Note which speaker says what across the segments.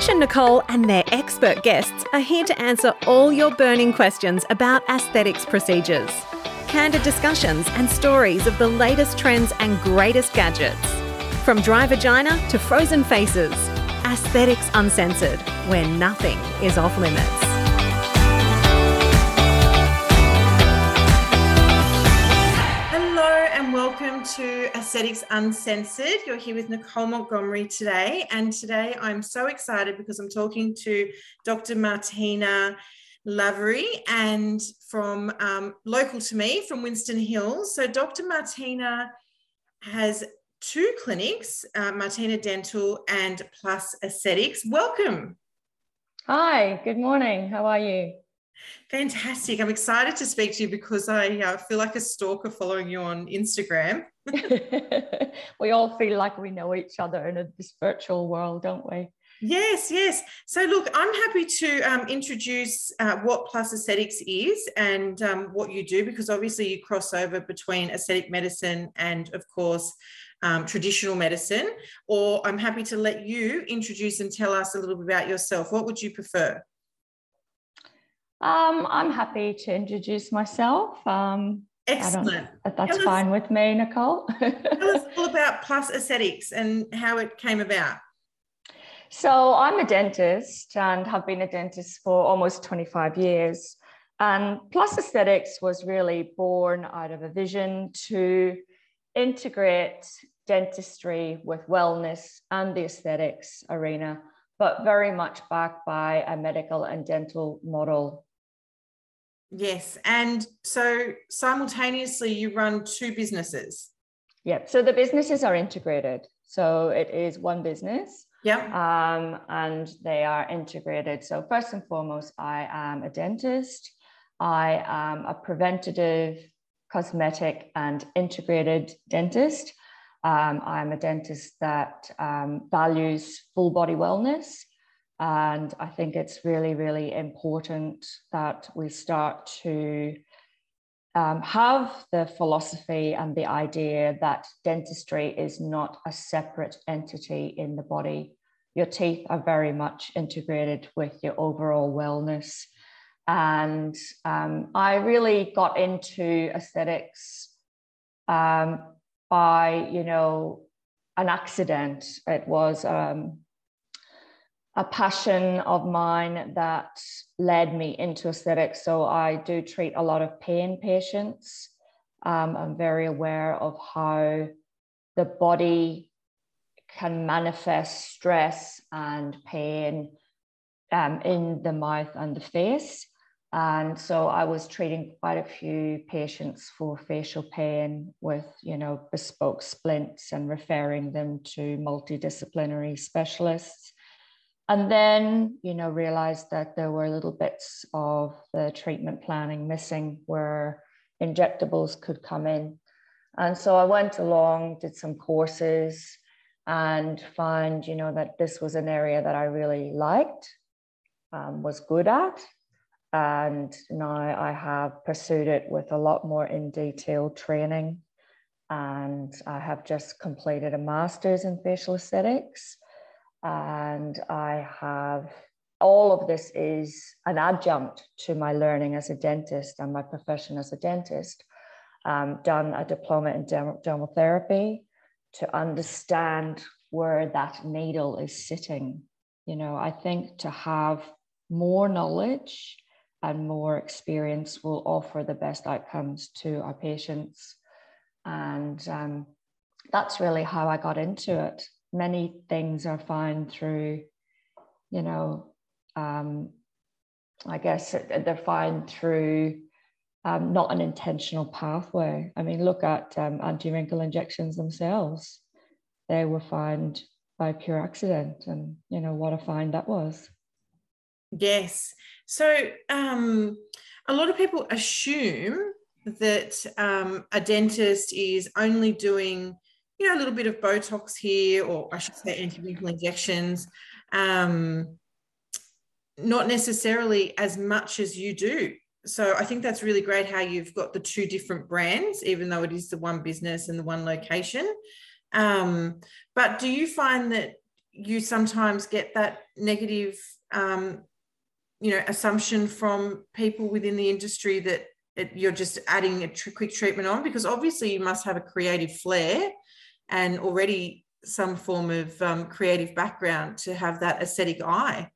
Speaker 1: Trish and Nicole and their expert guests are here to answer all your burning questions about aesthetics procedures. Candid discussions and stories of the latest trends and greatest gadgets. From dry vagina to frozen faces, Aesthetics Uncensored, where nothing is off limits.
Speaker 2: Welcome to Aesthetics Uncensored. You're here with Nicole Montgomery today. And today I'm so excited because I'm talking to Dr. Martina Lavery and from um, local to me from Winston Hills. So, Dr. Martina has two clinics uh, Martina Dental and Plus Aesthetics. Welcome.
Speaker 3: Hi, good morning. How are you?
Speaker 2: Fantastic. I'm excited to speak to you because I uh, feel like a stalker following you on Instagram.
Speaker 3: we all feel like we know each other in this virtual world, don't we?
Speaker 2: Yes, yes. So, look, I'm happy to um, introduce uh, what Plus Aesthetics is and um, what you do, because obviously you cross over between aesthetic medicine and, of course, um, traditional medicine. Or I'm happy to let you introduce and tell us a little bit about yourself. What would you prefer?
Speaker 3: Um, I'm happy to introduce myself. Um,
Speaker 2: Excellent.
Speaker 3: That's tell fine us, with me, Nicole.
Speaker 2: tell us all about Plus Aesthetics and how it came about.
Speaker 3: So, I'm a dentist and have been a dentist for almost 25 years. And Plus Aesthetics was really born out of a vision to integrate dentistry with wellness and the aesthetics arena, but very much backed by a medical and dental model
Speaker 2: Yes. And so simultaneously, you run two businesses.
Speaker 3: Yeah. So the businesses are integrated. So it is one business.
Speaker 2: Yeah.
Speaker 3: Um, and they are integrated. So, first and foremost, I am a dentist. I am a preventative, cosmetic, and integrated dentist. Um, I'm a dentist that um, values full body wellness. And I think it's really, really important that we start to um, have the philosophy and the idea that dentistry is not a separate entity in the body. Your teeth are very much integrated with your overall wellness. And um, I really got into aesthetics um, by, you know, an accident. It was um, a passion of mine that led me into aesthetics. So I do treat a lot of pain patients. Um, I'm very aware of how the body can manifest stress and pain um, in the mouth and the face. And so I was treating quite a few patients for facial pain with, you know, bespoke splints and referring them to multidisciplinary specialists and then you know realized that there were little bits of the treatment planning missing where injectables could come in. And so i went along did some courses and find you know that this was an area that i really liked um, was good at. And now i have pursued it with a lot more in detail training. And i have just completed a master's in facial aesthetics and I have all of this is an adjunct to my learning as a dentist and my profession as a dentist. Um, done a diploma in derm- dermal therapy to understand where that needle is sitting. You know, I think to have more knowledge and more experience will offer the best outcomes to our patients. And um, that's really how I got into it many things are found through, you know, um, I guess they're found through um, not an intentional pathway. I mean, look at um, anti wrinkle injections themselves. They were found by pure accident, and you know what a find that was.
Speaker 2: Yes. So um, a lot of people assume that um, a dentist is only doing you know, a little bit of Botox here, or I should say anti-wrinkle injections, um, not necessarily as much as you do. So I think that's really great how you've got the two different brands, even though it is the one business and the one location. Um, but do you find that you sometimes get that negative um, you know assumption from people within the industry that it, you're just adding a tr- quick treatment on because obviously you must have a creative flair and already some form of um, creative background to have that aesthetic eye.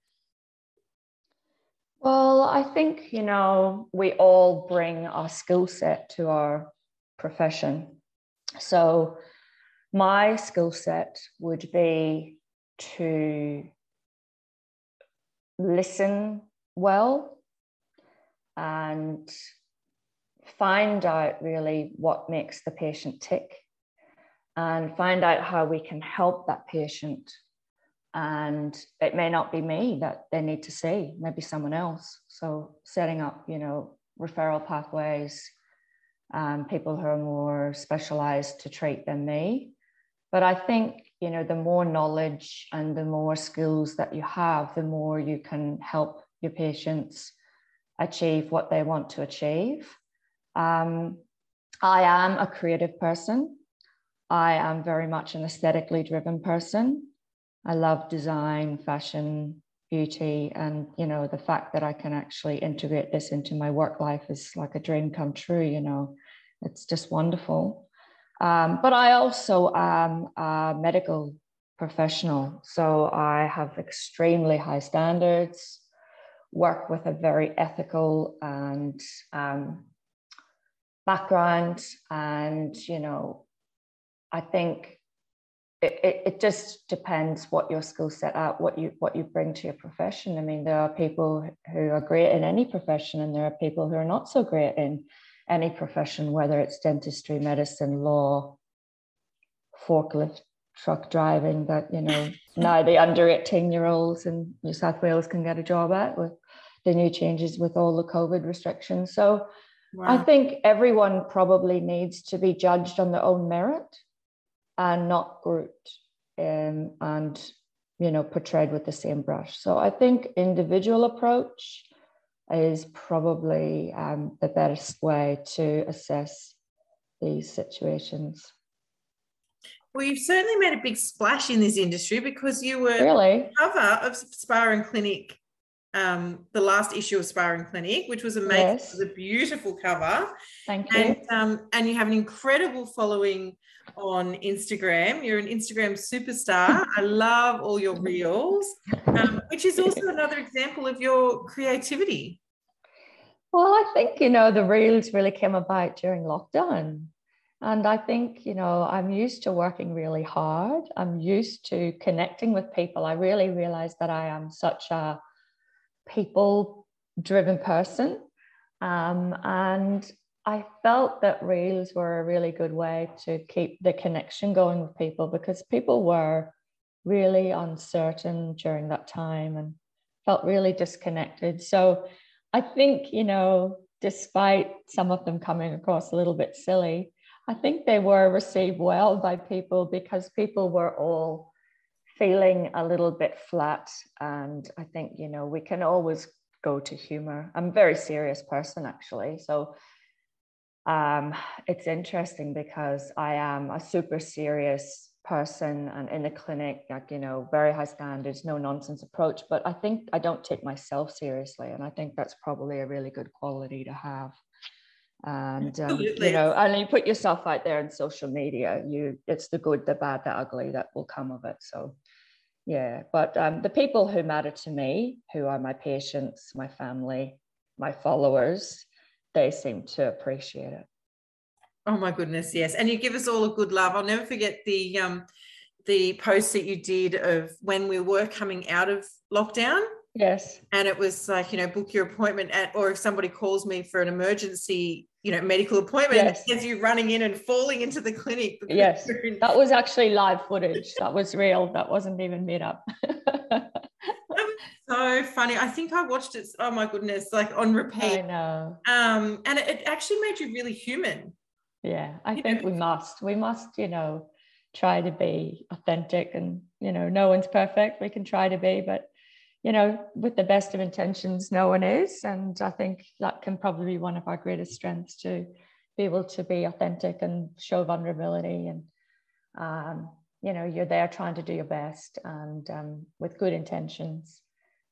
Speaker 3: Well i think you know we all bring our skill set to our profession. So my skill set would be to listen well and find out really what makes the patient tick and find out how we can help that patient. And it may not be me that they need to see, maybe someone else. So setting up, you know, referral pathways, um, people who are more specialized to treat than me. But I think, you know, the more knowledge and the more skills that you have, the more you can help your patients achieve what they want to achieve. Um, I am a creative person. I am very much an aesthetically driven person. I love design, fashion, beauty, and you know the fact that I can actually integrate this into my work life is like a dream come true. You know, it's just wonderful. Um, but I also am a medical professional, so I have extremely high standards. Work with a very ethical and um, background and you know i think it, it, it, just depends what your skill set are what you what you bring to your profession. I mean there are people who are great in any profession and there are people who are not so great in any profession whether it's dentistry medicine law forklift truck driving that you know now the under 18 year olds in new south wales can get a job at with the new changes with all the covid restrictions. So Wow. I think everyone probably needs to be judged on their own merit and not grouped um, and you know portrayed with the same brush. So I think individual approach is probably um, the best way to assess these situations.
Speaker 2: Well, you've certainly made a big splash in this industry because you were
Speaker 3: really
Speaker 2: cover of Spa and Clinic um, the last issue of Spa and Clinic, which was amazing. Yes. It was a beautiful cover.
Speaker 3: Thank you.
Speaker 2: And, um, and you have an incredible following on Instagram. You're an Instagram superstar. I love all your reels, um, which is also another example of your creativity.
Speaker 3: Well, I think, you know, the reels really came about during lockdown. And I think, you know, I'm used to working really hard. I'm used to connecting with people. I really realized that I am such a people driven person. Um, and I felt that reels were a really good way to keep the connection going with people because people were really uncertain during that time and felt really disconnected. So I think, you know, despite some of them coming across a little bit silly, I think they were received well by people because people were all feeling a little bit flat. And I think, you know, we can always go to humor. I'm a very serious person, actually. So um, it's interesting because I am a super serious person and in the clinic, like, you know, very high standards, no nonsense approach. But I think I don't take myself seriously. And I think that's probably a really good quality to have and um, you know and you put yourself out there in social media you it's the good the bad the ugly that will come of it so yeah but um, the people who matter to me who are my patients my family my followers they seem to appreciate it.
Speaker 2: Oh my goodness yes. And you give us all a good love. I'll never forget the um the post that you did of when we were coming out of lockdown
Speaker 3: yes.
Speaker 2: And it was like you know book your appointment at or if somebody calls me for an emergency you know medical appointment yes. as you running in and falling into the clinic.
Speaker 3: Yes. that was actually live footage. That was real. That wasn't even made up.
Speaker 2: That was so funny. I think i watched it oh my goodness like on repeat.
Speaker 3: I know.
Speaker 2: Um and it, it actually made you really human.
Speaker 3: Yeah i you think know? we must. We must you know try to be authentic and you know no one's perfect. We can try to be but you know, with the best of intentions, no one is. And I think that can probably be one of our greatest strengths to be able to be authentic and show vulnerability. And um, you know you're there trying to do your best and um, with good intentions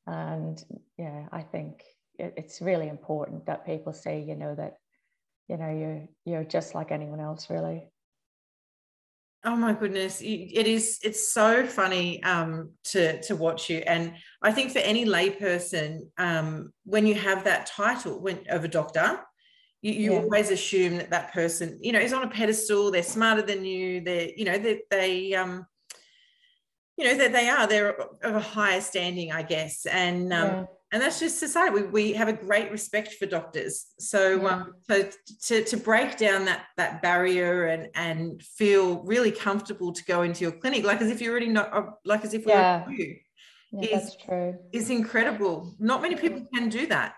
Speaker 3: and yeah i think it, it's really important that people say you know that you know you're you're just like anyone else really
Speaker 2: Oh my goodness, it is. It's so funny um, to to watch you, and I think for any layperson, um, when you have that title when, of a doctor, you, you yeah. always assume that that person, you know, is on a pedestal. They're smarter than you. They're, you know, they, they um, you know, that they are. They're of a higher standing, I guess, and um, yeah and that's just society. We, we have a great respect for doctors. So, yeah. um, so to, to break down that that barrier and and feel really comfortable to go into your clinic, like as if you already know, uh, like as if we
Speaker 3: yeah. you, yeah, is, that's true.
Speaker 2: Is incredible. Not many people can do that.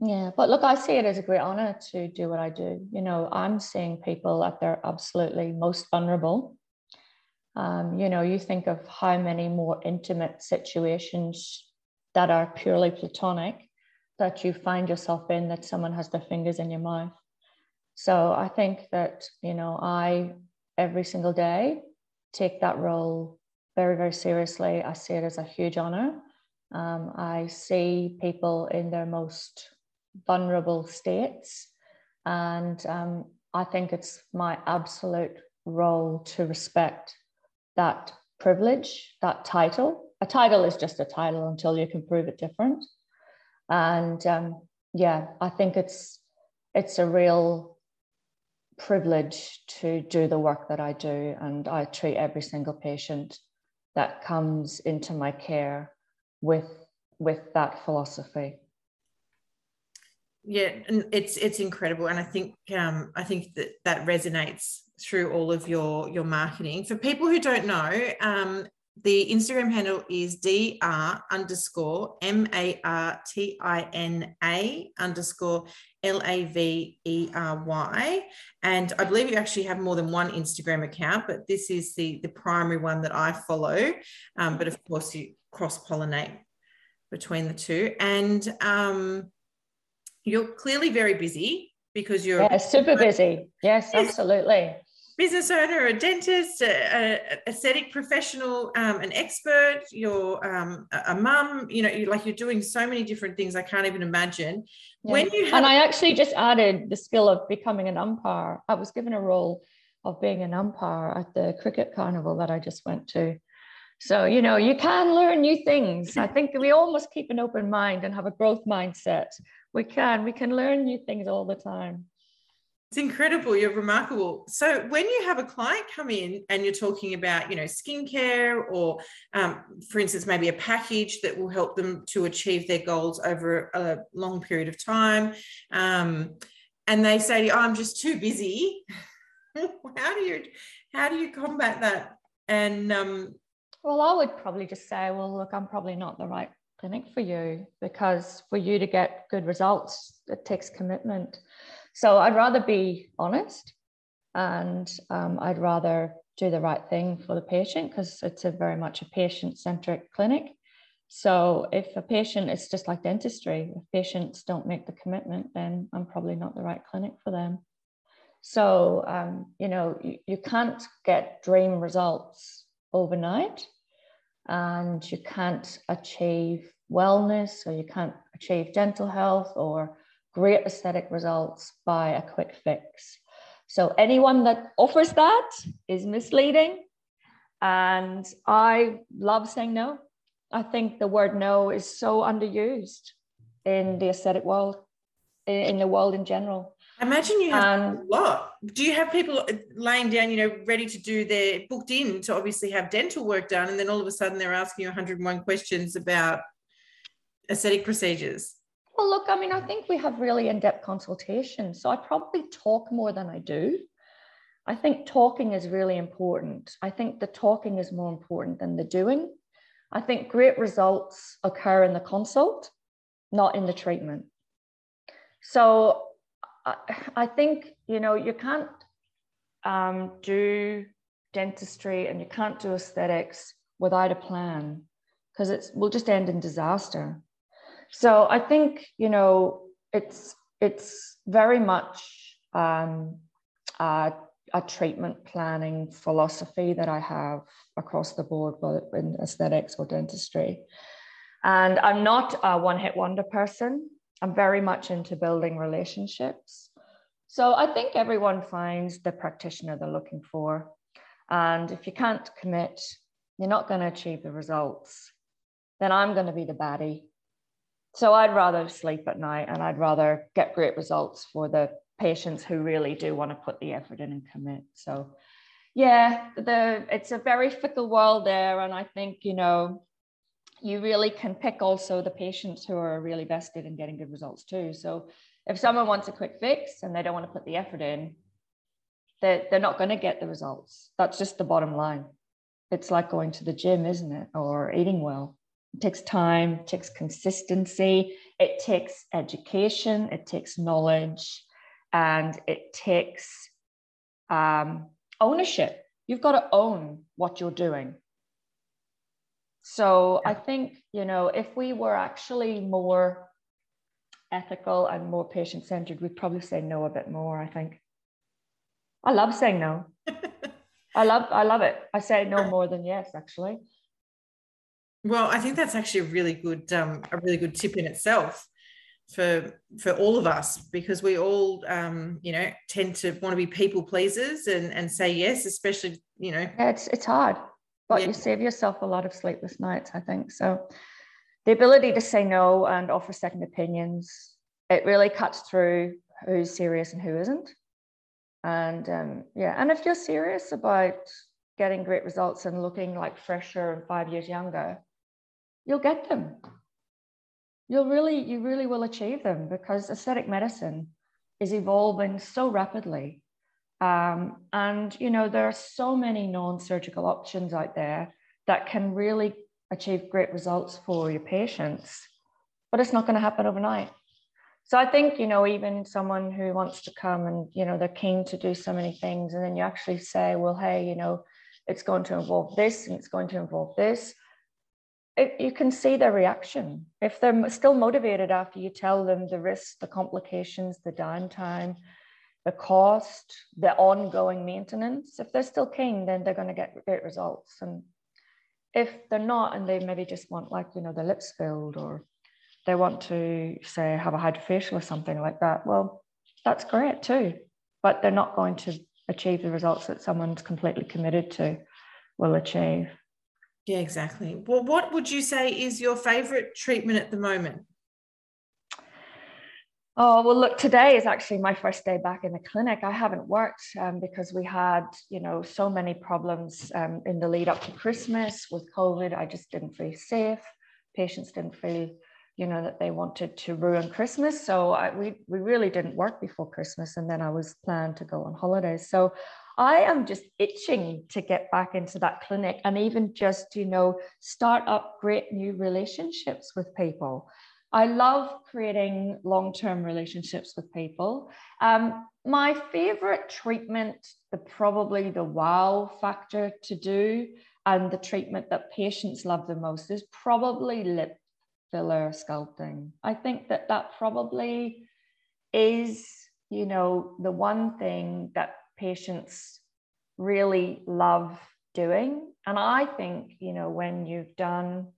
Speaker 3: Yeah, but look, I see it as a great honor to do what I do. You know, I'm seeing people at their absolutely most vulnerable. Um, you know, you think of how many more intimate situations that are purely platonic that you find yourself in that someone has their fingers in your mouth. So I think that, you know, I every single day take that role very, very seriously. I see it as a huge honor. Um, I see people in their most vulnerable states. And um, I think it's my absolute role to respect that privilege, that title, a title is just a title until you can prove it different. And um, yeah, I think it's it's a real privilege to do the work that I do, and I treat every single patient that comes into my care with with that philosophy.
Speaker 2: Yeah, and it's it's incredible, and I think um, I think that that resonates through all of your your marketing. For people who don't know, um, the Instagram handle is dr underscore m a r t i n a underscore l a v e r y, and I believe you actually have more than one Instagram account, but this is the the primary one that I follow. Um, but of course, you cross pollinate between the two, and um, you're clearly very busy because you're
Speaker 3: yeah, super busy. Yes, absolutely
Speaker 2: business owner, a dentist, a, a aesthetic professional, um, an expert, you're um, a, a mum, you know, you like you're doing so many different things I can't even imagine.
Speaker 3: Yeah. When you have- and I actually just added the skill of becoming an umpire. I was given a role of being an umpire at the cricket carnival that I just went to. So, you know, you can learn new things. I think we all must keep an open mind and have a growth mindset. We can, we can learn new things all the time.
Speaker 2: It's incredible. You're remarkable. So when you have a client come in and you're talking about, you know, skincare or, um, for instance, maybe a package that will help them to achieve their goals over a long period of time, um, and they say, oh, "I'm just too busy," how do you how do you combat that? And um,
Speaker 3: well, I would probably just say, well, look, I'm probably not the right clinic for you because for you to get good results, it takes commitment. So I'd rather be honest and um, I'd rather do the right thing for the patient because it's a very much a patient centric clinic. So if a patient, it's just like dentistry, if patients don't make the commitment, then I'm probably not the right clinic for them. So, um, you know, you, you can't get dream results overnight and you can't achieve wellness or you can't achieve dental health or great aesthetic results by a quick fix. So anyone that offers that is misleading. And I love saying no. I think the word no is so underused in the aesthetic world, in the world in general.
Speaker 2: Imagine you have um, a lot. Do you have people laying down, you know, ready to do their booked in to obviously have dental work done, and then all of a sudden they're asking you 101 questions about aesthetic procedures?
Speaker 3: Well, look, I mean, I think we have really in depth consultations. So I probably talk more than I do. I think talking is really important. I think the talking is more important than the doing. I think great results occur in the consult, not in the treatment. So I, I think, you know, you can't um, do dentistry and you can't do aesthetics without a plan because it will just end in disaster. So I think you know it's it's very much um, a, a treatment planning philosophy that I have across the board, whether in aesthetics or dentistry. And I'm not a one hit wonder person. I'm very much into building relationships. So I think everyone finds the practitioner they're looking for. And if you can't commit, you're not going to achieve the results, then I'm going to be the baddie. So I'd rather sleep at night and I'd rather get great results for the patients who really do want to put the effort in and commit. So yeah, the it's a very fickle world there. And I think, you know, you really can pick also the patients who are really vested in getting good results too. So if someone wants a quick fix and they don't want to put the effort in, they're, they're not going to get the results. That's just the bottom line. It's like going to the gym, isn't it? Or eating well. It takes time, it takes consistency, it takes education, it takes knowledge, and it takes um, ownership. You've got to own what you're doing. So I think, you know, if we were actually more ethical and more patient centered, we'd probably say no a bit more, I think. I love saying no. I love I love it. I say no more than yes, actually.
Speaker 2: Well, I think that's actually a really good um, a really good tip in itself for for all of us because we all um, you know tend to want to be people pleasers and and say yes, especially you know.
Speaker 3: Yeah, it's it's hard, but yeah. you save yourself a lot of sleepless nights. I think so. The ability to say no and offer second opinions it really cuts through who's serious and who isn't. And um, yeah, and if you're serious about getting great results and looking like fresher and five years younger, you'll get them. You'll really, you really will achieve them because aesthetic medicine is evolving so rapidly. Um, and you know, there are so many non-surgical options out there that can really achieve great results for your patients, but it's not going to happen overnight. So I think, you know, even someone who wants to come and, you know, they're keen to do so many things, and then you actually say, well, hey, you know, it's going to involve this and it's going to involve this. It, you can see their reaction. If they're still motivated after you tell them the risks, the complications, the downtime, the cost, the ongoing maintenance, if they're still keen, then they're going to get great results. And if they're not, and they maybe just want like, you know, their lips filled or they want to say have a hydrofacial or something like that, well, that's great too. But they're not going to achieve the results that someone's completely committed to will achieve.
Speaker 2: Yeah, exactly. Well, what would you say is your favorite treatment at the moment?
Speaker 3: Oh, well, look, today is actually my first day back in the clinic. I haven't worked um, because we had, you know, so many problems um, in the lead up to Christmas with COVID. I just didn't feel safe. Patients didn't feel you know that they wanted to ruin christmas so I, we we really didn't work before christmas and then i was planned to go on holidays so i am just itching to get back into that clinic and even just you know start up great new relationships with people i love creating long-term relationships with people um, my favorite treatment the probably the wow factor to do and the treatment that patients love the most is probably lip filler sculpting. I think that that probably is, you know, the one thing that patients really love doing. And I think, you know, when you've done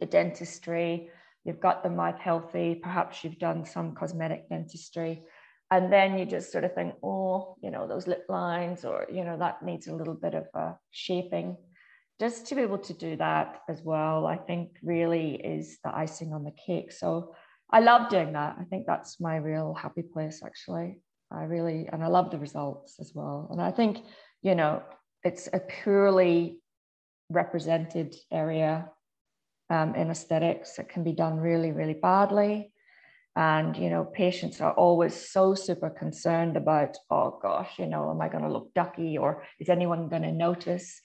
Speaker 3: the dentistry, you've got the mouth healthy, perhaps you've done some cosmetic dentistry, and then you just sort of think, oh, you know, those lip lines, or, you know, that needs a little bit of a shaping just to be able to do that as well, I think really is the icing on the cake. So I love doing that. I think that's my real happy place, actually. I really, and I love the results as well. And I think, you know, it's a purely represented area um, in aesthetics. It can be done really, really badly. And, you know, patients are always so super concerned about, oh gosh, you know, am I going to look ducky or is anyone going to notice?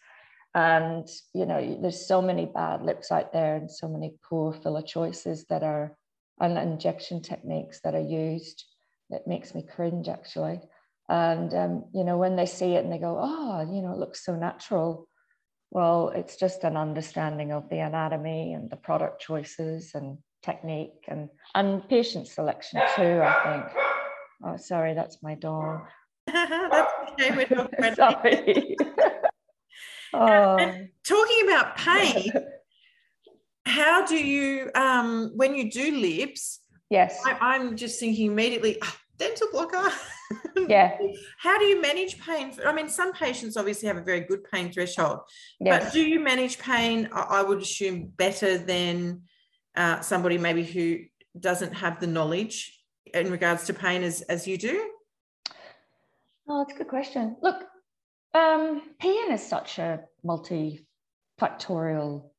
Speaker 3: And, you know, there's so many bad lips out there and so many poor filler choices that are, and injection techniques that are used that makes me cringe actually. And, um, you know, when they see it and they go, oh, you know, it looks so natural. Well, it's just an understanding of the anatomy and the product choices and technique and, and patient selection too, I think. Oh, sorry, that's my dog.
Speaker 2: That's okay. We're about
Speaker 3: Sorry. oh.
Speaker 2: talking about pain. How do you, um, when you do lips?
Speaker 3: Yes.
Speaker 2: I, am just thinking immediately, oh, dental blocker.
Speaker 3: Yeah.
Speaker 2: How do you manage pain? I mean, some patients obviously have a very good pain threshold,
Speaker 3: Yes.
Speaker 2: but do you manage pain? I would assume better than uh, somebody maybe who doesn't have the knowledge in regards to pain as as you do.
Speaker 3: Oh, that's a good question. Look, um, pain is such a multifactorial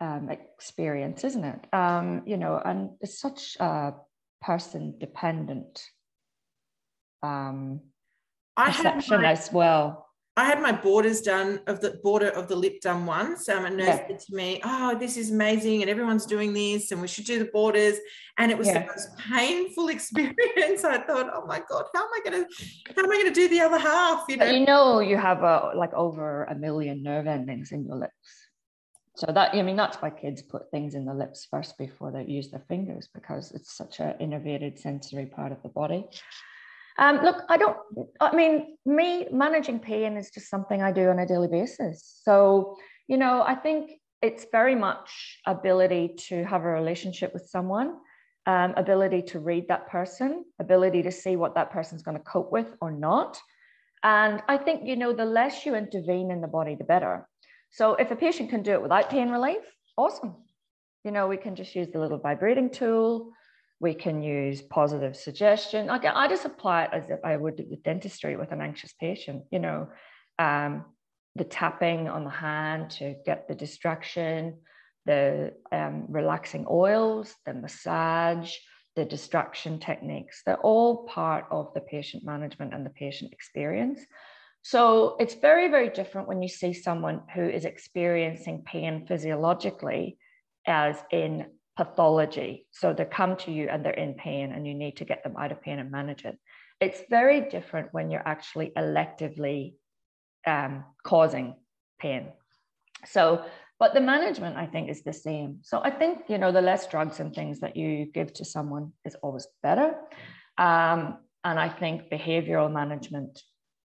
Speaker 3: um, experience, isn't it? Um, you know, and it's such a person dependent um,
Speaker 2: I had
Speaker 3: perception
Speaker 2: my,
Speaker 3: as well.
Speaker 2: I had my borders done of the border of the lip done once. Um, a nurse
Speaker 3: Yeah.
Speaker 2: said to me, "Oh, this is amazing, and everyone's doing this, and we should do the borders." And it was
Speaker 3: Yeah.
Speaker 2: the most painful experience. I thought, "Oh my god, how am I going to, how am I going to do the other half?" You know.
Speaker 3: But you know, you have a, like over a million nerve endings in your lips. So that I mean, that's why kids put things in the lips first before they use their fingers because it's such an innervated sensory part of the body. Um, look, I don't. I mean, me managing pain is just something I do on a daily basis. So you know, I think it's very much ability to have a relationship with someone, um, ability to read that person, ability to see what that person's going to cope with or not. And I think, you know, the less you intervene in the body, the better. So if a patient can do it without pain relief, awesome. You know, we can just use the little vibrating tool. We can use positive suggestion. Like I just apply it as if I would with dentistry with an anxious patient, you know, um, the tapping on the hand to get the distraction, the um, relaxing oils, the massage, the distraction techniques. They're all part of the patient management and the patient experience. So it's very, very different when you see someone who is experiencing pain physiologically as in pathology. So they come to you and they're in pain and you need to get them out of pain and manage it. It's very different when you're actually electively um, causing pain. So, but the management, I think, is the same. So I think, you know, the less drugs and things that you give to someone is always better. Um, and I think behavioral management,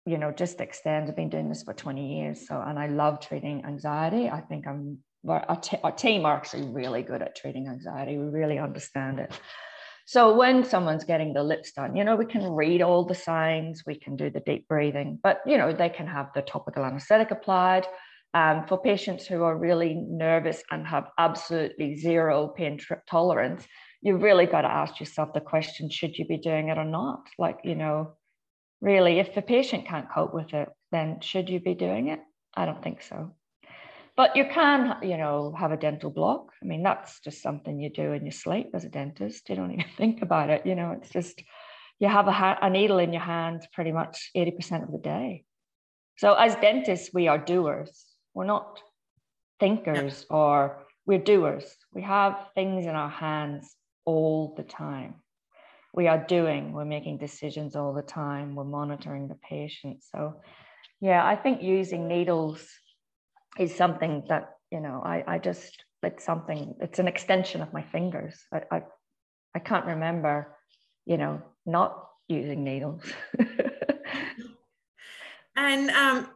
Speaker 3: you know, just extends. I've been doing this for 20 years. So, and I love treating anxiety. I think I'm, our, t- our team are actually really good at treating anxiety. We really understand it. So when someone's getting the lips done, you know, we can read all the signs, we can do the deep breathing, but you know, they can have the topical anesthetic applied. Um, for patients who are really nervous and have absolutely zero pain tolerance, you've really got to ask yourself the question: Should you be doing it or not? Like, you know, really, if the patient can't cope with it, then should you be doing it? I don't think so. But you can, you know, have a dental block. I mean, that's just something you do in your sleep as a dentist. You don't even think about it. You know, it's just you have a, ha- a needle in your hand pretty much 80% of the day. So as dentists, we are doers. We're not thinkers or we're doers. We have things in our hands all the time. We are doing, we're making decisions all the time, we're monitoring the patient. So, yeah, I think using needles is something that you know I, I just it's something it's an extension of my fingers. I, I i can't remember you know not using needles.
Speaker 2: And um,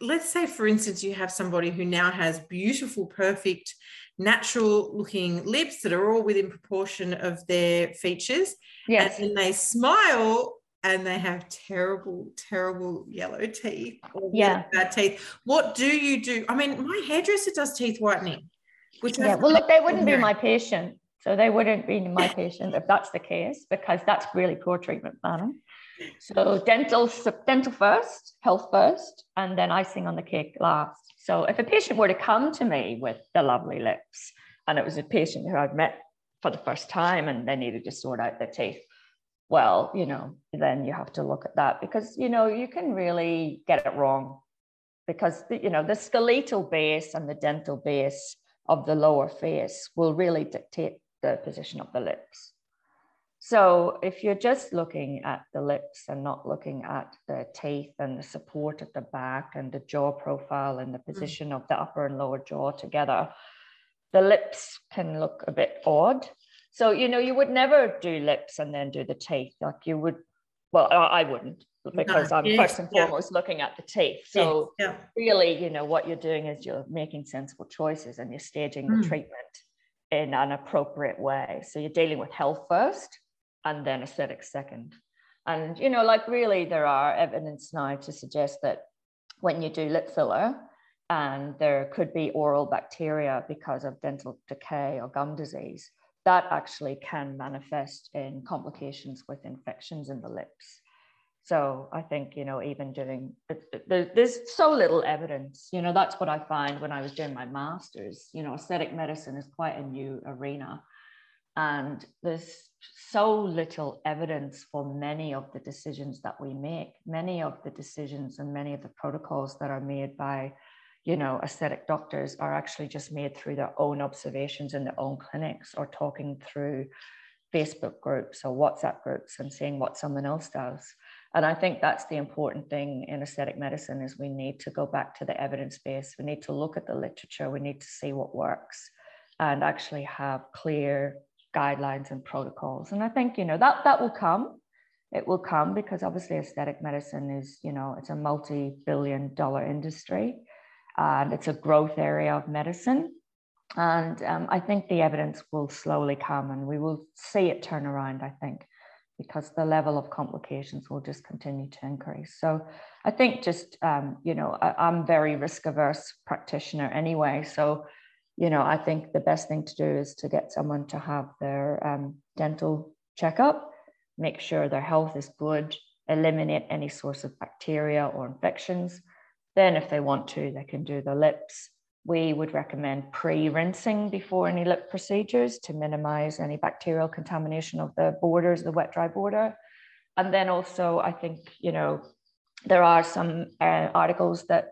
Speaker 2: let's say, for instance, you have somebody who now has beautiful, perfect, natural looking lips that are all within proportion of their features.
Speaker 3: yes
Speaker 2: And then they smile and they have terrible, terrible yellow teeth or
Speaker 3: Yeah.
Speaker 2: bad teeth. What do you do? I mean, my hairdresser does teeth whitening, which
Speaker 3: yeah well look they wouldn't be my patient so they wouldn't be my patient if that's the case because that's really poor treatment planning so dental dental first health first and then icing on the cake last so if a patient were to come to me with the lovely lips and it was a patient who i'd met for the first time and they needed to sort out their teeth well you know then you have to look at that because you know you can really get it wrong because you know the skeletal base and the dental base of the lower face will really dictate the position of the lips. So if you're just looking at the lips and not looking at the teeth and the support at the back and the jaw profile and the position of the upper and lower jaw together, the lips can look a bit odd. So, you know, you would never do lips and then do the teeth. Like you would, well, I I wouldn't. because no. I'm yes. first and foremost yeah. looking at the teeth. So yes. yeah. really, you know, what you're doing is you're making sensible choices and you're staging mm. the treatment in an appropriate way. So you're dealing with health first and then aesthetics second. And you know, like really there are evidence now to suggest that when you do lip filler, and there could be oral bacteria because of dental decay or gum disease, that actually can manifest in complications with infections in the lips. So I think, you know, even doing, there's so little evidence, you know, that's what I find when I was doing my master's, you know, aesthetic medicine is quite a new arena. And there's so little evidence for many of the decisions that we make, many of the decisions and many of the protocols that are made by, you know, aesthetic doctors are actually just made through their own observations in their own clinics or talking through Facebook groups or WhatsApp groups and seeing what someone else does. And I think that's the important thing in aesthetic medicine is we need to go back to the evidence base. We need to look at the literature. We need to see what works and actually have clear guidelines and protocols. And I think, you know, that that will come. It will come because obviously aesthetic medicine is, you know, it's a multi-billion dollar industry and it's a growth area of medicine. And um, I think the evidence will slowly come and we will see it turn around, I think because the level of complications will just continue to increase. So I think just, um, you know, I, am very risk averse practitioner anyway. So, you know, I think the best thing to do is to get someone to have their um, dental checkup, make sure their health is good, eliminate any source of bacteria or infections. Then if they want to, they can do the lips, we would recommend pre-rinsing before any lip procedures to minimize any bacterial contamination of the borders, the wet dry border. And then also, I think, you know, there are some uh, articles that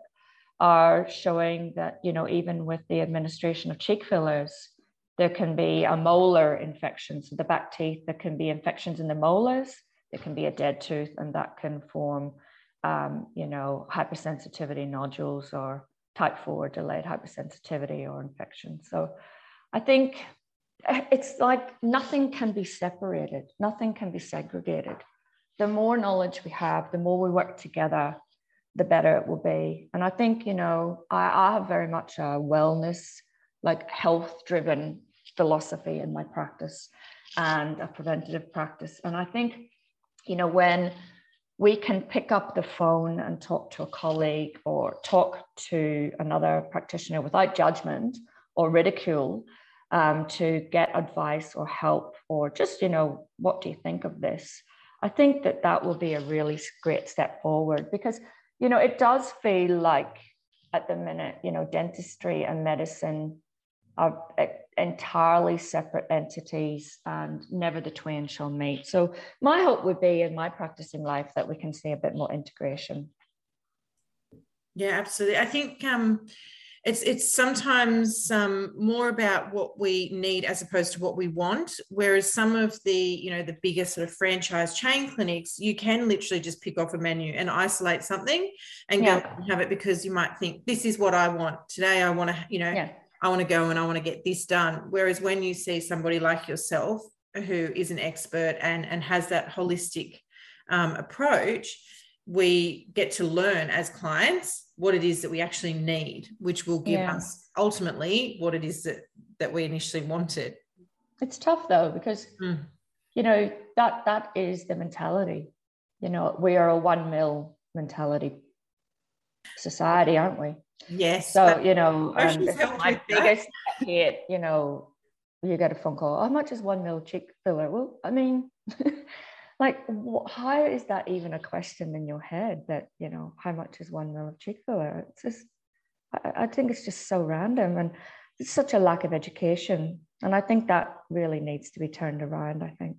Speaker 3: are showing that, you know, even with the administration of cheek fillers, there can be a molar infection. So the back teeth, there can be infections in the molars, there can be a dead tooth, and that can form, um, you know, hypersensitivity nodules or type 4 delayed hypersensitivity or infection. So I think it's like nothing can be separated, nothing can be segregated. The more knowledge we have, the more we work together, the better it will be. And I think, you know, I, I have very much a wellness, like health driven philosophy in my practice and a preventative practice. And I think, you know, when we can pick up the phone and talk to a colleague or talk to another practitioner without judgment or ridicule um, to get advice or help or just, you know, what do you think of this? I think that that will be a really great step forward because, you know, it does feel like at the minute, you know, dentistry and medicine are entirely separate entities and never the twain shall meet. So my hope would be in my practicing life that we can see a bit more integration.
Speaker 2: Yeah, absolutely. I think um, it's it's sometimes um, more about what we need as opposed to what we want. Whereas some of the you know the bigger sort of franchise chain clinics, you can literally just pick off a menu and isolate something and yeah. go and have it because you might think this is what I want today. I want to you know. Yeah I want to go and I want to get this done. Whereas when you see somebody like yourself who is an expert and, and has that holistic um, approach, we get to learn as clients what it is that we actually need, which will give yeah. us ultimately what it is that, that we initially wanted.
Speaker 3: It's tough though, because mm. you know, that that is the mentality. You know, we are a one mil mentality society, aren't we?
Speaker 2: Yes.
Speaker 3: So, you know, um, my biggest hit, you know, you get a phone call, how much is one mil cheek filler? Well, I mean, like, how is that even a question in your head that, you know, how much is one mil of cheek filler? It's just, I, I think it's just so random and it's such a lack of education. And I think that really needs to be turned around, I think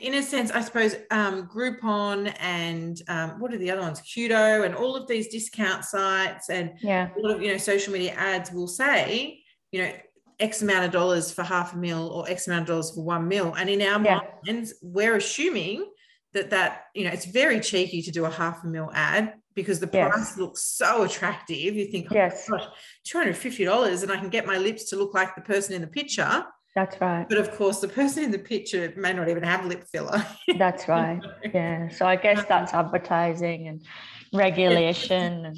Speaker 2: in a sense, I suppose um, Groupon and um, what are the other ones? Cudo and all of these discount sites and
Speaker 3: yeah.
Speaker 2: a lot of you know social media ads will say, you know, X amount of dollars for half a mil or X amount of dollars for one mil. And in our yeah. minds, we're assuming that that you know it's very cheeky to do a half a mil ad because the price yes. looks so attractive. You think, oh
Speaker 3: yes.
Speaker 2: gosh, two hundred fifty dollars, and I can get my lips to look like the person in the picture
Speaker 3: That's right.
Speaker 2: But of course, the person in the picture may not even have lip filler.
Speaker 3: That's right. Yeah. So I guess that's advertising and regulation and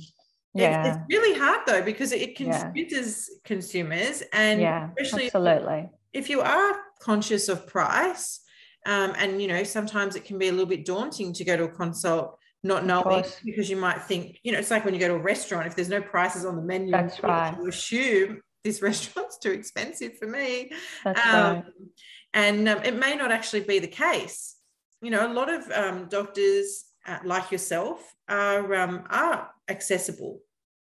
Speaker 3: yeah.
Speaker 2: It's, really hard though because it confuses yeah. consumers and
Speaker 3: yeah, especially absolutely.
Speaker 2: If, if you are conscious of price, um, and you know sometimes it can be a little bit daunting to go to a consult not knowing because you might think you know it's like when you go to a restaurant if there's no prices on the menu
Speaker 3: that's right
Speaker 2: you assume this restaurant's too expensive for me
Speaker 3: that's um, right.
Speaker 2: and um, it may not actually be the case you know a lot of um, doctors uh, like yourself are um, are accessible.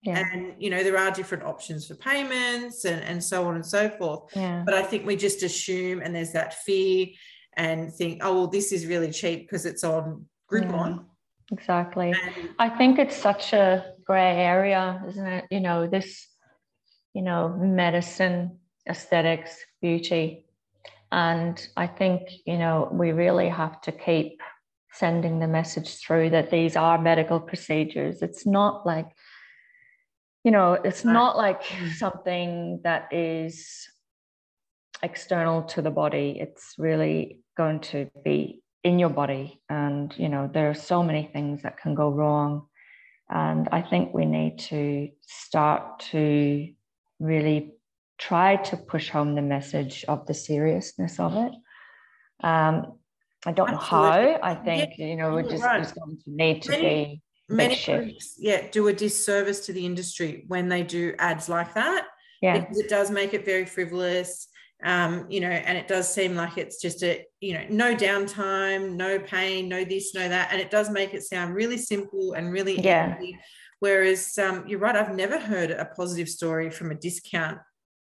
Speaker 2: Yeah. and you know there are different options for payments and, and so on and so forth.
Speaker 3: Yeah.
Speaker 2: but i think we just assume and there's that fear and think oh well this is really cheap because it's on groupon. Yeah.
Speaker 3: Exactly. I think it's such a gray area isn't it? You know this you know medicine aesthetics beauty. And i think you know we really have to keep sending the message through that these are medical procedures. It's not like you know it's not like something that is external to the body. It's really going to be in your body. And you know there are so many things that can go wrong. And i think we need to start to really try to push home the message of the seriousness of it. Um, i don't Absolutely. know how i think yeah, you know it just right. is going to need to many, be many
Speaker 2: groups, yeah do a disservice to the industry when they do ads like that
Speaker 3: yeah
Speaker 2: because it does make it very frivolous um, you know, and it does seem like it's just a, you know, no downtime, no pain, no this, no that. And it does make it sound really simple and really
Speaker 3: yeah.
Speaker 2: easy. Whereas um, you're right, I've never heard a positive story from a discount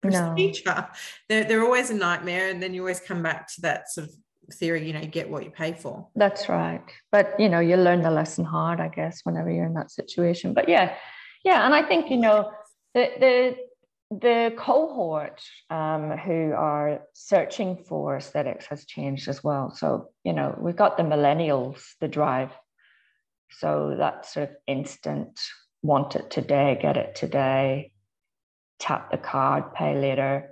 Speaker 2: procedure. No. They're, they're always a nightmare. And then you always come back to that sort of theory, you know, you get what you pay for.
Speaker 3: That's right. But, you know, you learn the lesson hard, I guess, whenever you're in that situation. But yeah, yeah. And I think, you know, the, the, the cohort um, who are searching for aesthetics has changed as well. So, you know, we've got the millennials, the drive. So that sort of instant, want it today, get it today, tap the card, pay later.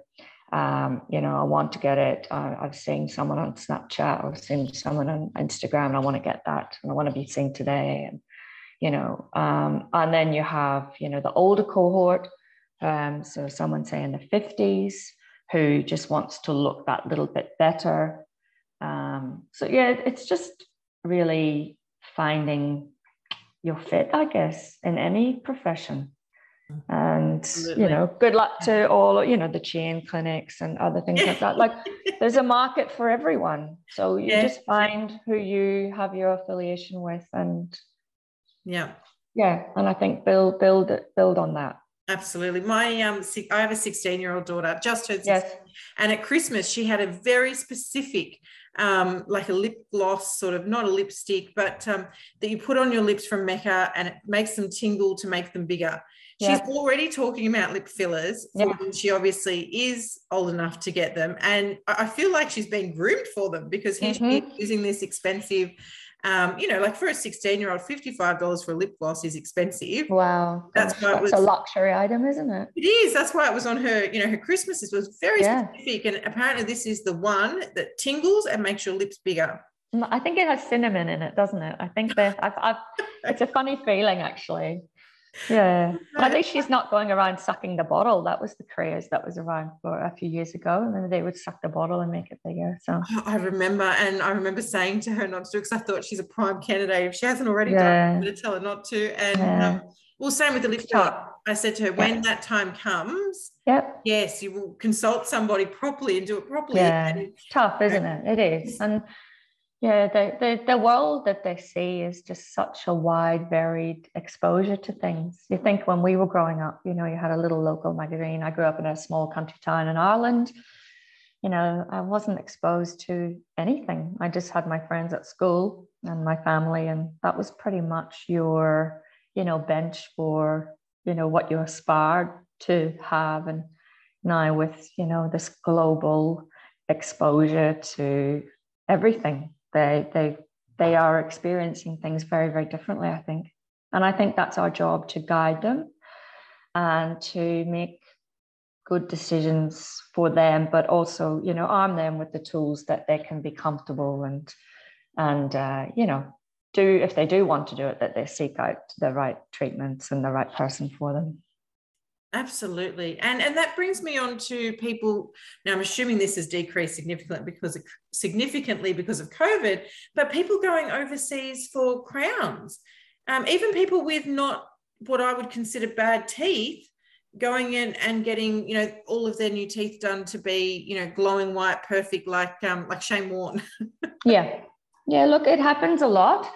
Speaker 3: Um, you know, I want to get it. Uh, I've seen someone on Snapchat, I've seen someone on Instagram, and I want to get that, and I want to be seen today. And, you know, um, and then you have, you know, the older cohort um, so someone say in the 50s who just wants to look that little bit better. Um, so yeah, it's just really finding your fit, I guess, in any profession. And Absolutely. you know, good luck to all you know the chain clinics and other things like that. Like, there's a market for everyone, so you yeah. just find who you have your affiliation with, and
Speaker 2: yeah,
Speaker 3: yeah. And I think build build build on that.
Speaker 2: Absolutely. My um, I have a 16 year old daughter, just 16, yes. and at Christmas she had a very specific, um, like a lip gloss, sort of not a lipstick, but um, that you put on your lips from Mecca, and it makes them tingle to make them bigger. She's already talking about lip fillers. She obviously is old enough to get them, and I feel like she's being groomed for them because he's mm-hmm. using this expensive um, you know, like for a 16 year old, $55 for a lip gloss is expensive.
Speaker 3: Wow. That's Gosh, why it was a luxury item, isn't it?
Speaker 2: It is. That's why it was on her, you know, her Christmas. It was very yeah. specific. And apparently, this is the one that tingles and makes your lips bigger.
Speaker 3: Mm, I think it has cinnamon in it, doesn't it? I think that I've, I've, it's a funny feeling actually. Yeah. I think she's not going around sucking the bottle. That was the craze that was around for a few years ago. And then they would suck the bottle and make it bigger. So
Speaker 2: I remember, and I remember saying to her not to do it, because I thought she's a prime candidate. If she hasn't already yeah. done, I'm going to tell her not to. And yeah. um, well, same with the lip I said to her, when that time comes,
Speaker 3: yep.
Speaker 2: yes, you will consult somebody properly and do it properly.
Speaker 3: Yeah. And, tough, isn't it? It is. And yeah the, the the world that they see is just such a wide varied exposure to things. You think when we were growing up you know you had a little local magazine. I grew up in a small country town in ireland. You know i wasn't exposed to anything. I just had my friends at school and my family and that was pretty much your you know bench for you know what you aspired to have. And now with you know this global exposure to everything they they they are experiencing things very very differently i think and i think that's our job to guide them and to make good decisions for them, but also, you know, arm them with the tools that they can be comfortable and, and uh, you know, do if they do want to do it, that they seek out the right treatments and the right person for them.
Speaker 2: Absolutely. And and that brings me on to people. Now I'm assuming this has decreased significantly because of significantly because of COVID, but people going overseas for crowns. Um, even people with not what I would consider bad teeth going in and getting you know all of their new teeth done to be you know glowing white perfect like um like shane warne
Speaker 3: yeah yeah look it happens a lot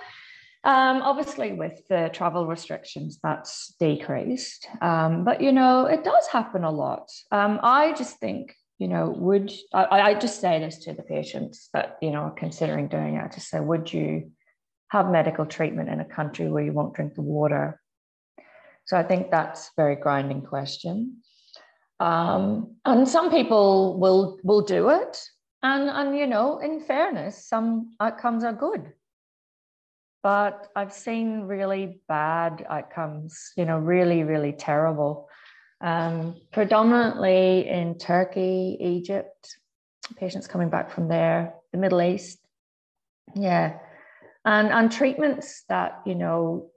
Speaker 3: um obviously with the travel restrictions that's decreased. Um but you know it does happen a lot. Um i just think you know would i, I just say this to the patients that you know are considering doing it. To say would you have medical treatment in a country where you won't drink the water? So I think that's a very grinding question. Um, and some people will will do it, and and you know, in fairness, some outcomes are good. But I've seen really bad outcomes, you know, really, really terrible. Um, predominantly in Turkey, Egypt, patients coming back from there, the Middle East. Yeah. And, and treatments that, you know,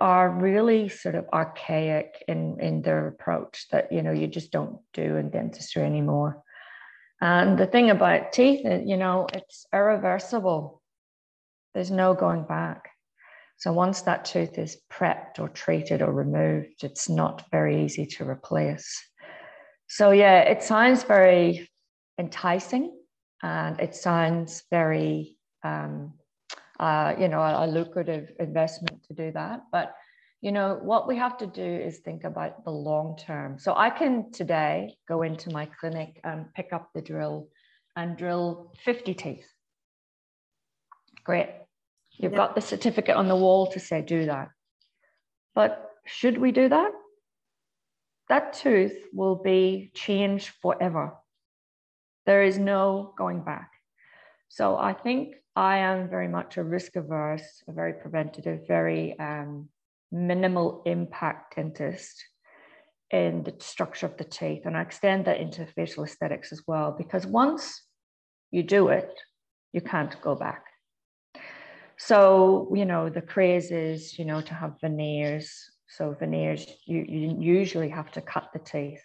Speaker 3: are really sort of archaic in in their approach that you know you just don't do in dentistry anymore and the thing about teeth you know it's irreversible there's no going back. So once that tooth is prepped or treated or removed it's not very easy to replace. So yeah it sounds very enticing and it sounds very um, uh, you know, a, a lucrative investment to do that. But you know what we have to do is think about the long term. So i can today go into my clinic and pick up the drill and drill 50 teeth. Great you've got the certificate on the wall to say do that. But should we do that? That tooth will be changed forever. There is no going back. So i think I am very much a risk averse, a very preventative, very um, minimal impact dentist in the structure of the teeth. And I extend that into facial aesthetics as well, because once you do it, you can't go back. So, you know, the craze is, you know, to have veneers. So, veneers, you, you usually have to cut the teeth.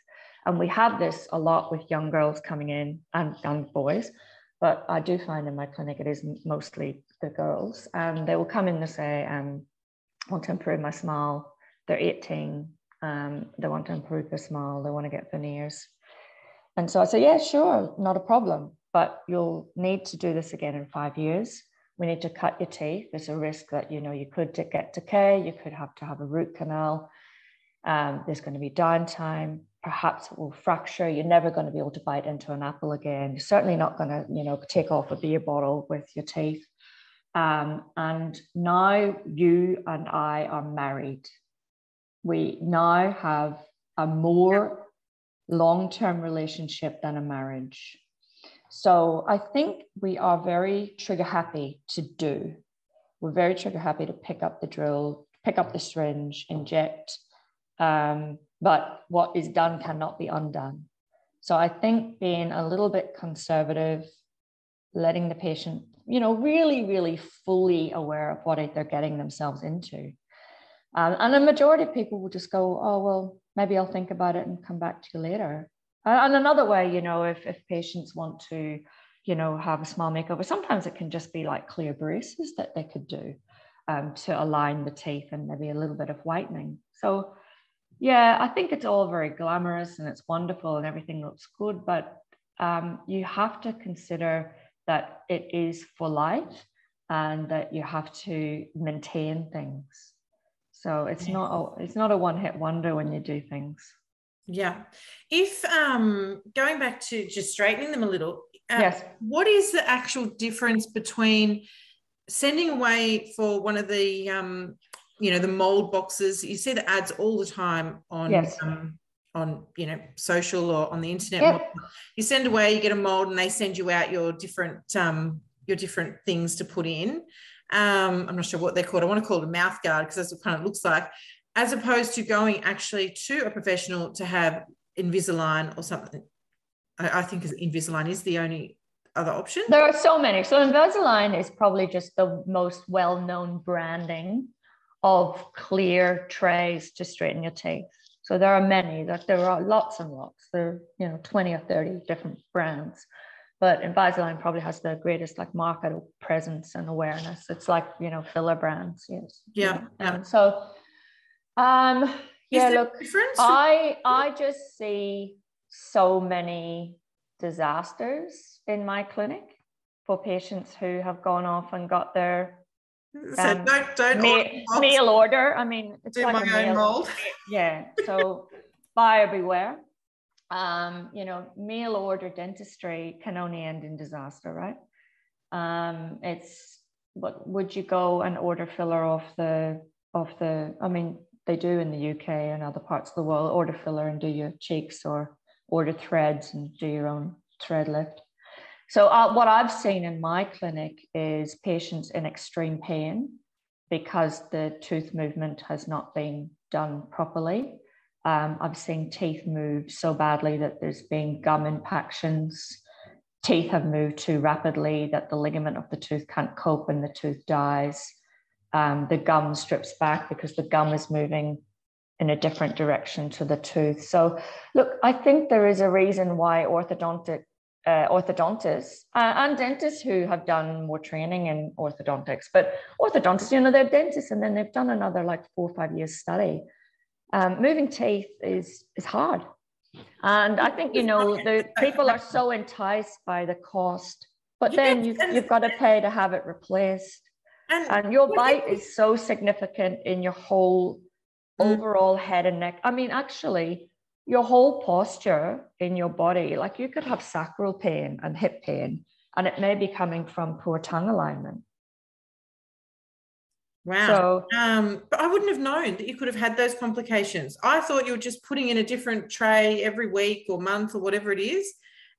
Speaker 3: And we have this a lot with young girls coming in and young boys but I do find in my clinic it is mostly the girls, and they will come in and say, um, "Want to improve my smile." They're 18. Um, they want to improve their smile. They want to get veneers, and so I say, "Yeah, sure, not a problem, but you'll need to do this again in five years." We need to cut your teeth. There's a risk that you know you could get decay. You could have to have a root canal. Um, there's going to be downtime perhaps it will fracture. You're never going to be able to bite into an apple again. You're certainly not going to, you know, take off a beer bottle with your teeth. Um, and now you and I are married. We now have a more long term relationship than a marriage. So I think we are very trigger happy to do. We're very trigger happy to pick up the drill, pick up the syringe, inject. Um, but what is done cannot be undone. So I think being a little bit conservative, letting the patient, you know, really, really fully aware of what they're getting themselves into. Um, and a majority of people will just go, oh, well, maybe I'll think about it and come back to you later. And another way, you know, if, if patients want to, you know, have a small makeover, sometimes it can just be like clear braces that they could do um, to align the teeth and maybe a little bit of whitening. So yeah, I think it's all very glamorous and it's wonderful and everything looks good, but um, you have to consider that it is for life and that you have to maintain things. So it's not a, it's not a one hit wonder when you do things.
Speaker 2: Yeah. If um, going back to just straightening them a little, uh,
Speaker 3: yes.
Speaker 2: What is the actual difference between sending away for one of the um, you know the mold boxes you see the ads all the time on
Speaker 3: yes.
Speaker 2: um, on you know social or on the internet
Speaker 3: yep.
Speaker 2: you send away you get a mold and they send you out your different um, your different things to put in um, i'm not sure what they're called i want to call it a mouth guard because that's what kind of looks like as opposed to going actually to a professional to have Invisalign or something. I, I think Invisalign is the only other option.
Speaker 3: There are so many. So Invisalign is probably just the most well-known branding of clear trays to straighten your teeth. So there are many, that there are lots and lots. There are, you know, 20 or 30 different brands. But Invisalign probably has the greatest like market presence and awareness. It's like, you know, filler brands, yes.
Speaker 2: Yeah. yeah.
Speaker 3: And so um yeah, look, I I just see so many disasters in my clinic for patients who have gone off and got their
Speaker 2: so um, don't don't
Speaker 3: meal, meal order. I mean,
Speaker 2: it's do like my own mold.
Speaker 3: Yeah. So buyer beware. Um, you know, mail order dentistry can only end in disaster, right? Um, it's but would you go and order filler off the off the? I mean, they do in the UK and other parts of the world. Order filler and do your cheeks, or order threads and do your own thread lift. So, uh, what I've seen in my clinic is patients in extreme pain because the tooth movement has not been done properly. Um, I've seen teeth move so badly that there's been gum impactions. Teeth have moved too rapidly that the ligament of the tooth can't cope and the tooth dies. Um, the gum strips back because the gum is moving in a different direction to the tooth. So, look, I think there is a reason why orthodontic uh, orthodontists uh, and dentists who have done more training in orthodontics. But orthodontists, you know, they're dentists and then they've done another like four or five years study. Um, moving teeth is is hard, and I think you know the people are so enticed by the cost, but then you, you've got to pay to have it replaced, and your bite is so significant in your whole mm. overall head and neck. I mean, actually your whole posture in your body, like you could have sacral pain and hip pain, and it may be coming from poor tongue alignment.
Speaker 2: Wow. So, um, but I wouldn't have known that you could have had those complications. I thought you were just putting in a different tray every week or month or whatever it is.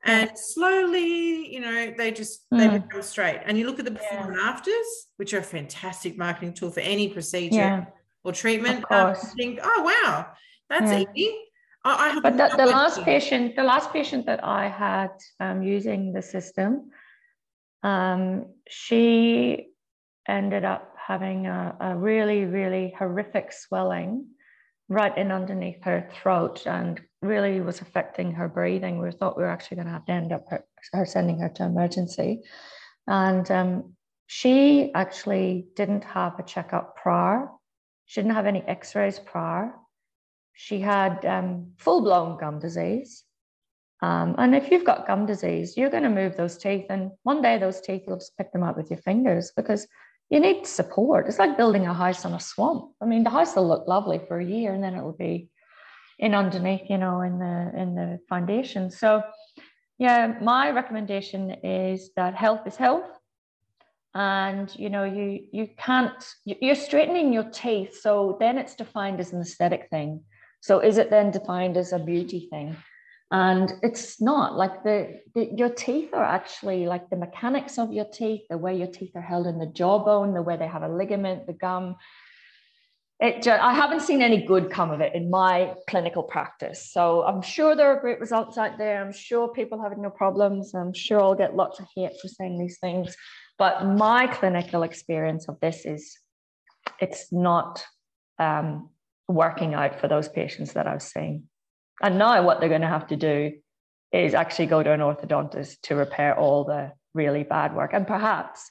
Speaker 2: And slowly, you know, they just they mm. become straight. And you look at the before yeah. and afters, which are a fantastic marketing tool for any procedure yeah. or treatment. Um, think, oh wow, that's yeah. easy. I,
Speaker 3: but the, the last patient, the last patient that I had um, using the system, um, she ended up having a, a, really, really horrific swelling right in underneath her throat and really was affecting her breathing. We thought we were actually going to have to end up her, her sending her to emergency. And um, she actually didn't have a checkup prior. She didn't have any x-rays prior she had um, full blown gum disease. Um, and if you've got gum disease, you're going to move those teeth, and one day those teeth you'll just pick them up with your fingers because you need support. It's like building a house on a swamp. I mean, the house will look lovely for a year, and then it will be in underneath, you know, in the in the foundation. So, yeah, my recommendation is that health is health, and you know, you you can't you're straightening your teeth, so then it's defined as an aesthetic thing so is it then defined as a beauty thing? And it's not like the, the, your teeth are actually like the mechanics of your teeth, the way your teeth are held in the jawbone, the way they have a ligament, the gum. It just, I haven't seen any good come of it in my clinical practice. So I'm sure there are great results out there. I'm sure people have no problems. I'm sure I'll get lots of hate for saying these things. But my clinical experience of this is it's not um, working out for those patients that I've seen. And now what they're going to have to do is actually go to an orthodontist to repair all the really bad work and perhaps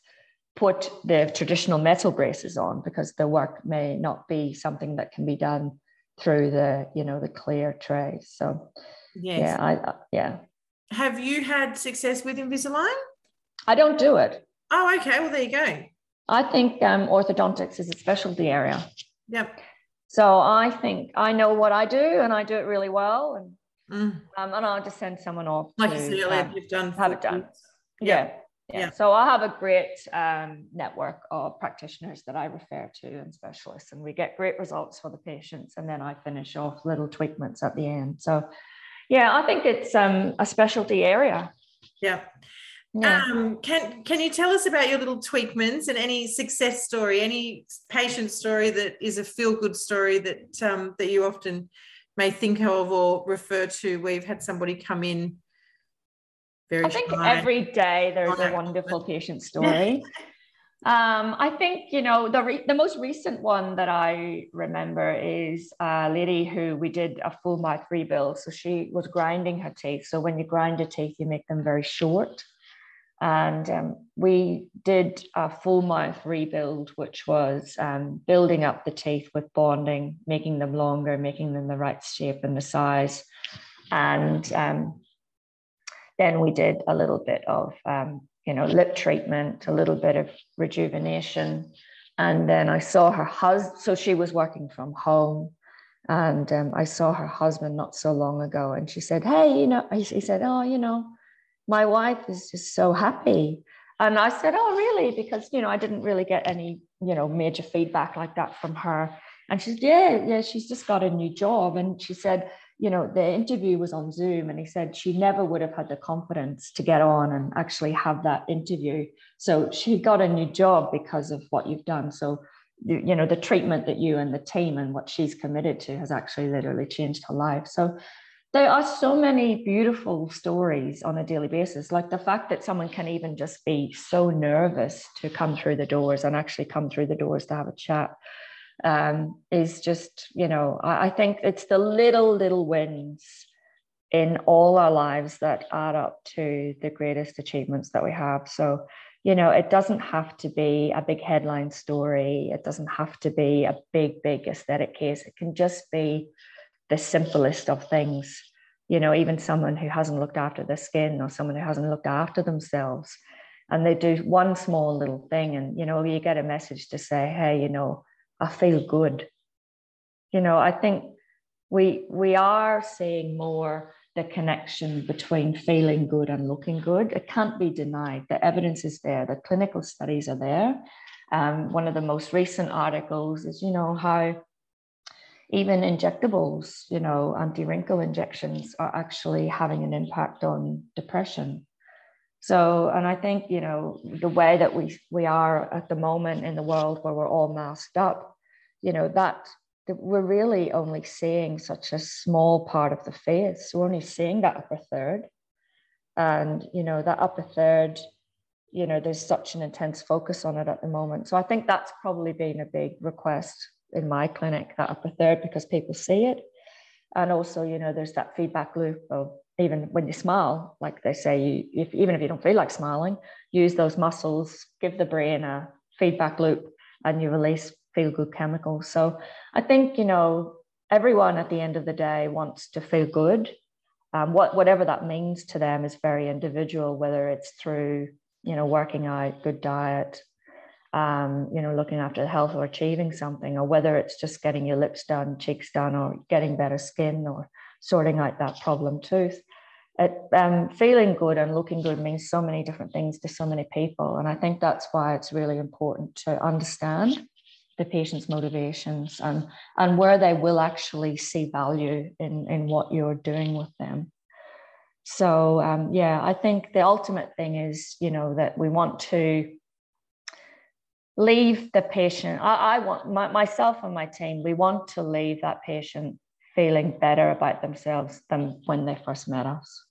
Speaker 3: put the traditional metal braces on because the work may not be something that can be done through the you know the clear tray so yes. yeah I, uh, yeah
Speaker 2: have you had success with invisalign
Speaker 3: i don't do it
Speaker 2: oh okay well there you go
Speaker 3: i think um, orthodontics is a specialty area
Speaker 2: yep
Speaker 3: so I think I know what I do and I do it really well. And mm. um, and I'll just send someone off.
Speaker 2: Like to, you said earlier, you've done
Speaker 3: have it done. Yeah. yeah. Yeah. So I have a great um, network of practitioners that I refer to and specialists, and we get great results for the patients. And then I finish off little tweakments at the end. So, yeah, I think it's um, a specialty area.
Speaker 2: Yeah. Yeah. Um, can can you tell us about your little tweakments and any success story, any patient story that is a feel good story that um, that you often may think of or refer to you've had somebody come in
Speaker 3: very I think every day there's a wonderful patient story. Um, I think you know the re- the most recent one that I remember is a lady who we did a full mouth rebuild. So she was grinding her teeth. So when you grind your teeth, you make them very short. And um, we did a full mouth rebuild, which was um, building up the teeth with bonding, making them longer, making them the right shape and the size. And um, then we did a little bit of um, you know, lip treatment, a little bit of rejuvenation. And then I saw her husband, so she was working from home. And um, I saw her husband not so long ago. And she said, Hey, you know, he said, Oh, you know, my wife is just so happy. And I said, Oh, really? Because, you know, I didn't really get any, you know, major feedback like that from her. And she said, Yeah, yeah, she's just got a new job. And she said, you know, the interview was on Zoom and he said she never would have had the confidence to get on and actually have that interview. So she got a new job because of what you've done. So, you know, the treatment that you and the team and what she's committed to has actually literally changed her life. So there are so many beautiful stories on a daily basis. Like the fact that someone can even just be so nervous to come through the doors and actually come through the doors to have a chat um, is just, you know, I, I think it's the little, little wins in all our lives that add up to the greatest achievements that we have. So, you know, it doesn't have to be a big headline story. It doesn't have to be a big, big aesthetic case. It can just be the simplest of things. You know, even someone who hasn't looked after their skin or someone who hasn't looked after themselves. And they do one small little thing, and you know, you get a message to say, hey, you know, I feel good. You know, I think we we are seeing more the connection between feeling good and looking good. It can't be denied. The evidence is there. The clinical studies are there. Um, one of the most recent articles is, you know, how even injectables, you know, anti-wrinkle injections are actually having an impact on depression. So, and I think, you know, the way that we we are at the moment in the world where we're all masked up, you know, that, we're really only seeing such a small part of the face. We're only seeing that upper third. And, you know, that upper third, you know, there's such an intense focus on it at the moment. So I think that's probably been a big request in my clinic, that upper third, because people see it. And also, you know, there's that feedback loop of even when you smile, like they say, you if, even if you don't feel like smiling, use those muscles, give the brain a feedback loop, and you release feel good chemicals. So I think you know everyone at the end of the day wants to feel good. Um, what whatever that means to them is very individual. Whether it's through you know working out, good diet, um, you know looking after the health or achieving something, or whether it's just getting your lips done, cheeks done, or getting better skin, or sorting out that problem tooth. It, um, feeling good and looking good means so many different things to so many people. And I think that's why it's really important to understand the patient's motivations and, and where they will actually see value in, in what you're doing with them. So, um, yeah, I think the ultimate thing is, you know, that we want to leave the patient. I, I want my, myself and my team, we want to leave that patient feeling better about themselves than when they first met us.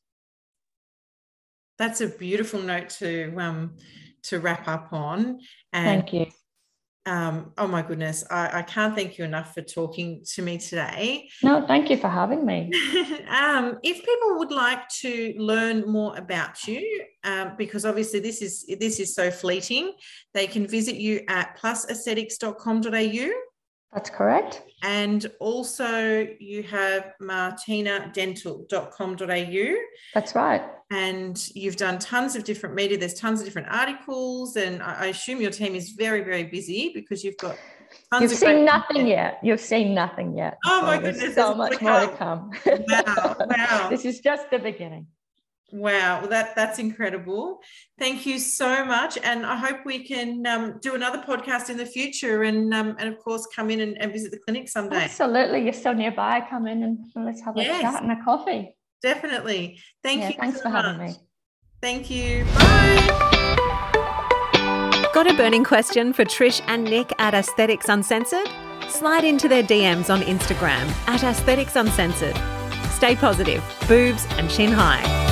Speaker 2: That's a beautiful note to um, to wrap up on.
Speaker 3: And Thank you.
Speaker 2: Um, oh my goodness, I, I, can't thank you enough for talking to me today.
Speaker 3: No, thank you for having me.
Speaker 2: um, if people would like to learn more about you, um, because obviously this is this is so fleeting, they can visit you at plusaesthetics.com.au.
Speaker 3: That's correct.
Speaker 2: And also you have martinadental.com.au.
Speaker 3: That's right.
Speaker 2: And you've done tons of different media. There's tons of different articles. And I assume your team is very, very busy because you've got
Speaker 3: You've seen nothing yet. You've seen nothing yet.
Speaker 2: Oh my goodness.
Speaker 3: so much more to come.
Speaker 2: Wow. Wow.
Speaker 3: this is just the beginning.
Speaker 2: Wow, well, that that's incredible. Thank you so much, and I hope we can um, do another podcast in the future, and um, and of course come in and, and, visit the clinic someday.
Speaker 3: Absolutely, you're still nearby. Come in and let's have a yes, chat and a coffee.
Speaker 2: Definitely. Thank yeah, you.
Speaker 3: Thanks
Speaker 2: so
Speaker 3: for
Speaker 2: much.
Speaker 3: having me.
Speaker 2: Thank you. Bye.
Speaker 1: Got a burning question for Trish and Nick at Aesthetics Uncensored? slide into their DMs on Instagram at Aesthetics Uncensored. Stay positive, boobs and chin high.